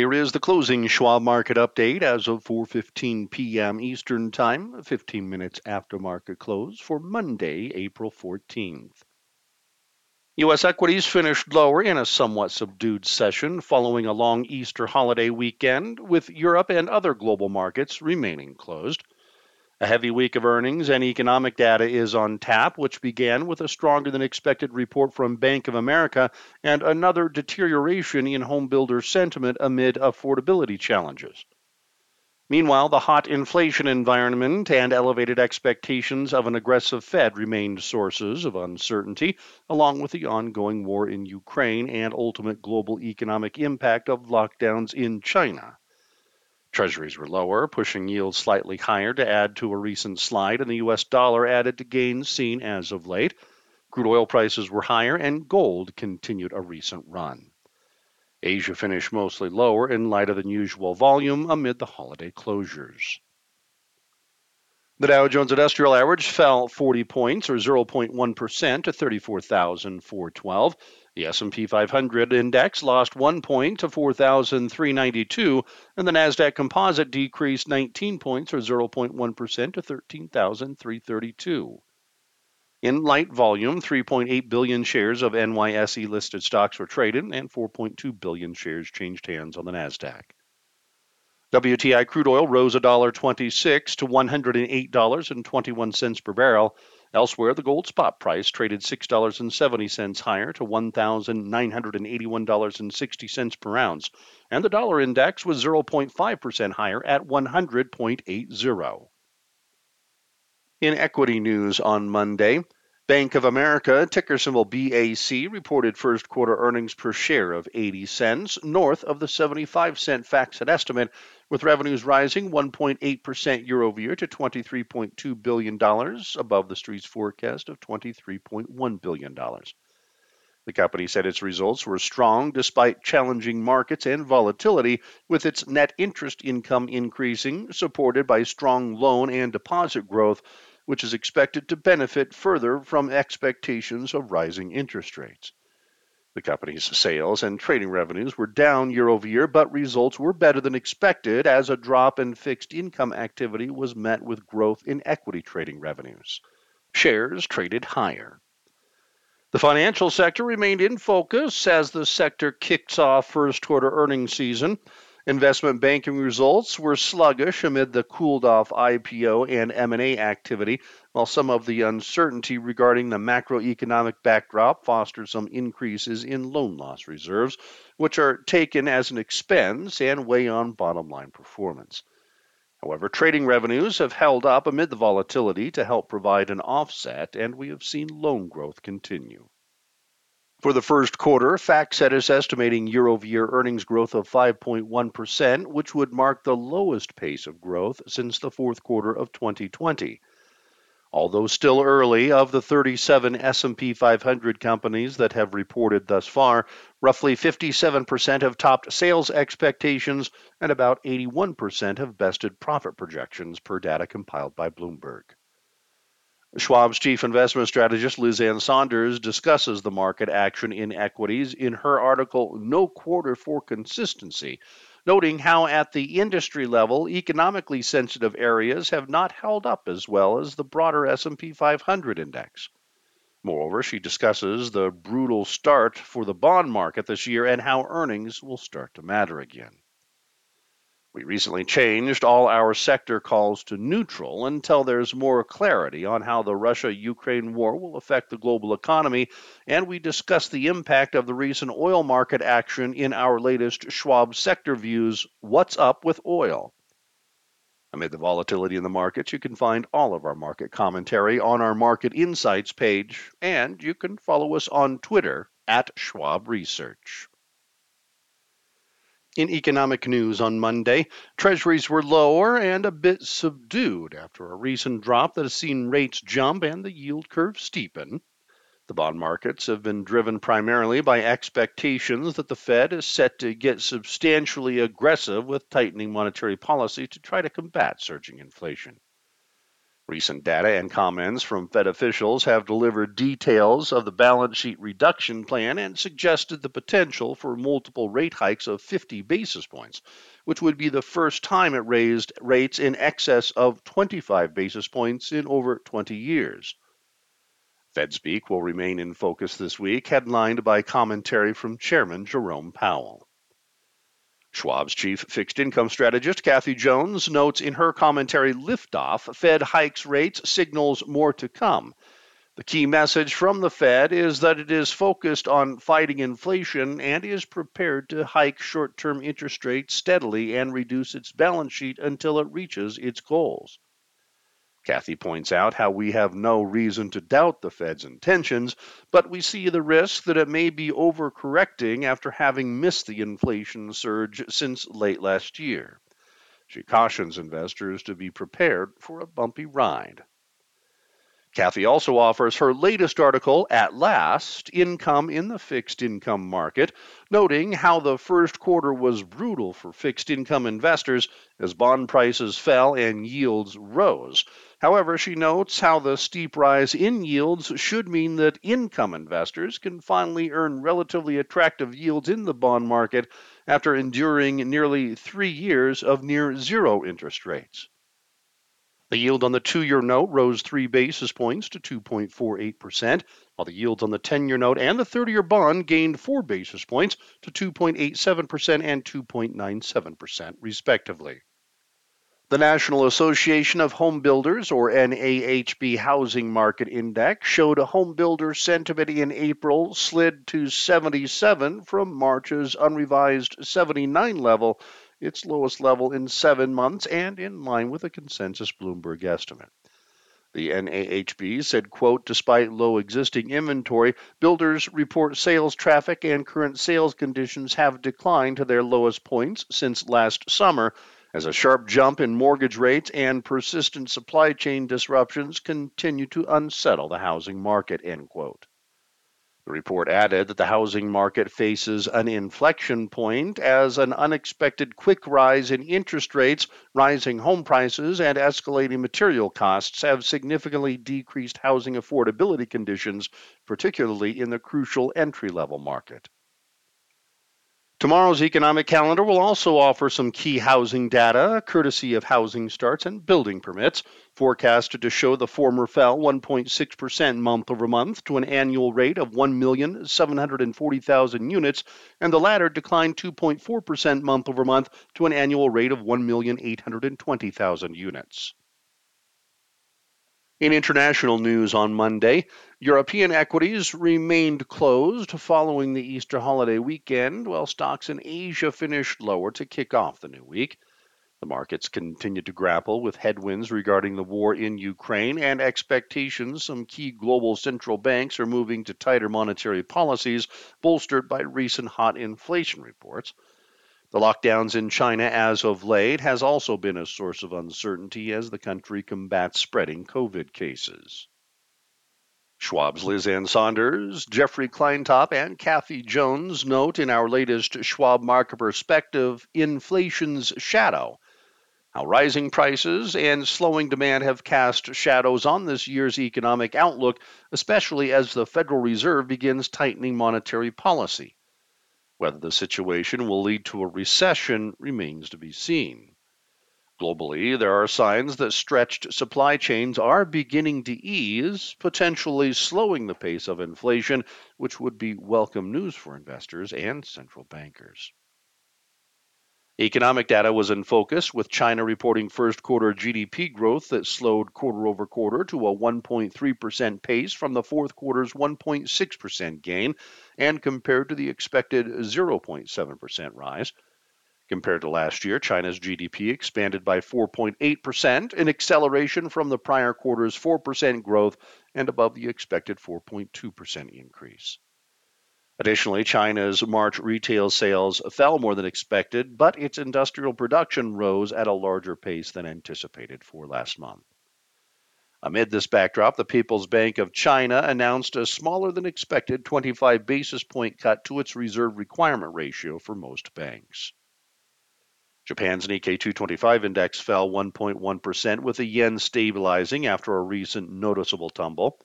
Here is the closing Schwab market update as of 4:15 p.m. Eastern Time, 15 minutes after market close for Monday, April 14th. U.S. equities finished lower in a somewhat subdued session following a long Easter holiday weekend, with Europe and other global markets remaining closed. A heavy week of earnings and economic data is on tap, which began with a stronger than expected report from Bank of America and another deterioration in homebuilder sentiment amid affordability challenges. Meanwhile, the hot inflation environment and elevated expectations of an aggressive Fed remained sources of uncertainty, along with the ongoing war in Ukraine and ultimate global economic impact of lockdowns in China. Treasuries were lower, pushing yields slightly higher to add to a recent slide, and the U.S. dollar added to gains seen as of late. Crude oil prices were higher, and gold continued a recent run. Asia finished mostly lower in lighter than usual volume amid the holiday closures. The Dow Jones Industrial Average fell 40 points or 0.1% to 34,412. The S&P 500 index lost 1 point to 4,392 and the Nasdaq Composite decreased 19 points or 0.1% to 13,332. In light volume, 3.8 billion shares of NYSE listed stocks were traded and 4.2 billion shares changed hands on the Nasdaq. WTI crude oil rose $1.26 to $108.21 per barrel. Elsewhere, the gold spot price traded $6.70 higher to $1,981.60 per ounce, and the dollar index was 0.5% higher at 100.80. In equity news on Monday, Bank of America, ticker symbol BAC, reported first quarter earnings per share of 80 cents, north of the 75 cent FactSet estimate, with revenues rising 1.8% year over year to $23.2 billion, above the street's forecast of $23.1 billion. The company said its results were strong despite challenging markets and volatility, with its net interest income increasing, supported by strong loan and deposit growth which is expected to benefit further from expectations of rising interest rates. The company's sales and trading revenues were down year over year, but results were better than expected as a drop in fixed income activity was met with growth in equity trading revenues. Shares traded higher. The financial sector remained in focus as the sector kicks off first quarter earnings season. Investment banking results were sluggish amid the cooled off IPO and M&A activity, while some of the uncertainty regarding the macroeconomic backdrop fostered some increases in loan loss reserves, which are taken as an expense and weigh on bottom line performance. However, trading revenues have held up amid the volatility to help provide an offset, and we have seen loan growth continue. For the first quarter, FactSet is estimating year over year earnings growth of 5.1%, which would mark the lowest pace of growth since the fourth quarter of 2020. Although still early, of the 37 S&P 500 companies that have reported thus far, roughly 57% have topped sales expectations and about 81% have bested profit projections per data compiled by Bloomberg. Schwab's chief investment strategist Liz Ann Sonders discusses the market action in equities in her article No Quarter for Consistency, noting how at the industry level economically sensitive areas have not held up as well as the broader S&P 500 index. Moreover, she discusses the brutal start for the bond market this year and how earnings will start to matter again. We recently changed all our sector calls to neutral until there's more clarity on how the Russia Ukraine war will affect the global economy, and we discussed the impact of the recent oil market action in our latest Schwab sector views What's Up with Oil? Amid the volatility in the markets, you can find all of our market commentary on our Market Insights page, and you can follow us on Twitter at Schwab Research. In economic news on Monday, treasuries were lower and a bit subdued after a recent drop that has seen rates jump and the yield curve steepen. The bond markets have been driven primarily by expectations that the Fed is set to get substantially aggressive with tightening monetary policy to try to combat surging inflation. Recent data and comments from Fed officials have delivered details of the balance sheet reduction plan and suggested the potential for multiple rate hikes of 50 basis points, which would be the first time it raised rates in excess of 25 basis points in over 20 years. Fed speak will remain in focus this week, headlined by commentary from Chairman Jerome Powell. Schwab's chief fixed income strategist, Kathy Jones, notes in her commentary Liftoff Fed hikes rates signals more to come. The key message from the Fed is that it is focused on fighting inflation and is prepared to hike short term interest rates steadily and reduce its balance sheet until it reaches its goals. Kathy points out how we have no reason to doubt the Fed's intentions, but we see the risk that it may be overcorrecting after having missed the inflation surge since late last year. She cautions investors to be prepared for a bumpy ride. Kathy also offers her latest article, At Last Income in the Fixed Income Market, noting how the first quarter was brutal for fixed income investors as bond prices fell and yields rose. However, she notes how the steep rise in yields should mean that income investors can finally earn relatively attractive yields in the bond market after enduring nearly three years of near zero interest rates. The yield on the two year note rose three basis points to 2.48%, while the yields on the 10 year note and the 30 year bond gained four basis points to 2.87% and 2.97%, respectively. The National Association of Home Builders, or NAHB Housing Market Index, showed a home builder sentiment in April slid to 77 from March's unrevised 79 level its lowest level in seven months and in line with a consensus Bloomberg estimate. The NAHB said, quote, despite low existing inventory, builders report sales traffic and current sales conditions have declined to their lowest points since last summer as a sharp jump in mortgage rates and persistent supply chain disruptions continue to unsettle the housing market, end quote. The report added that the housing market faces an inflection point as an unexpected quick rise in interest rates, rising home prices, and escalating material costs have significantly decreased housing affordability conditions, particularly in the crucial entry level market. Tomorrow's economic calendar will also offer some key housing data, courtesy of housing starts and building permits, forecasted to show the former fell 1.6% month over month to an annual rate of 1,740,000 units, and the latter declined 2.4% month over month to an annual rate of 1,820,000 units. In international news on Monday, European equities remained closed following the Easter holiday weekend, while stocks in Asia finished lower to kick off the new week. The markets continued to grapple with headwinds regarding the war in Ukraine and expectations some key global central banks are moving to tighter monetary policies, bolstered by recent hot inflation reports. The lockdowns in China as of late has also been a source of uncertainty as the country combats spreading COVID cases. Schwab's Liz Ann Sonders, Jeffrey Kleintop, and Kathy Jones note in our latest Schwab Market Perspective Inflation's Shadow how rising prices and slowing demand have cast shadows on this year's economic outlook, especially as the Federal Reserve begins tightening monetary policy. Whether the situation will lead to a recession remains to be seen. Globally, there are signs that stretched supply chains are beginning to ease, potentially slowing the pace of inflation, which would be welcome news for investors and central bankers. Economic data was in focus, with China reporting first quarter GDP growth that slowed quarter over quarter to a 1.3% pace from the fourth quarter's 1.6% gain and compared to the expected 0.7% rise. Compared to last year, China's GDP expanded by 4.8%, an acceleration from the prior quarter's 4% growth and above the expected 4.2% increase. Additionally, China's March retail sales fell more than expected, but its industrial production rose at a larger pace than anticipated for last month. Amid this backdrop, the People's Bank of China announced a smaller than expected 25 basis point cut to its reserve requirement ratio for most banks. Japan's Nikkei 225 index fell 1.1%, with the yen stabilizing after a recent noticeable tumble.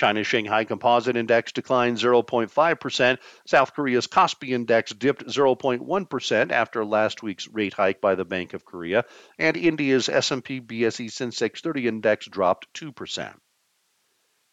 China's Shanghai Composite Index declined 0.5%. South Korea's Kospi Index dipped 0.1% after last week's rate hike by the Bank of Korea, and India's S&P BSE Sensex 30 Index dropped 2%.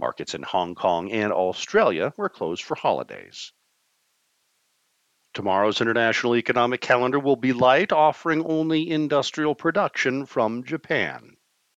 Markets in Hong Kong and Australia were closed for holidays. Tomorrow's international economic calendar will be light, offering only industrial production from Japan.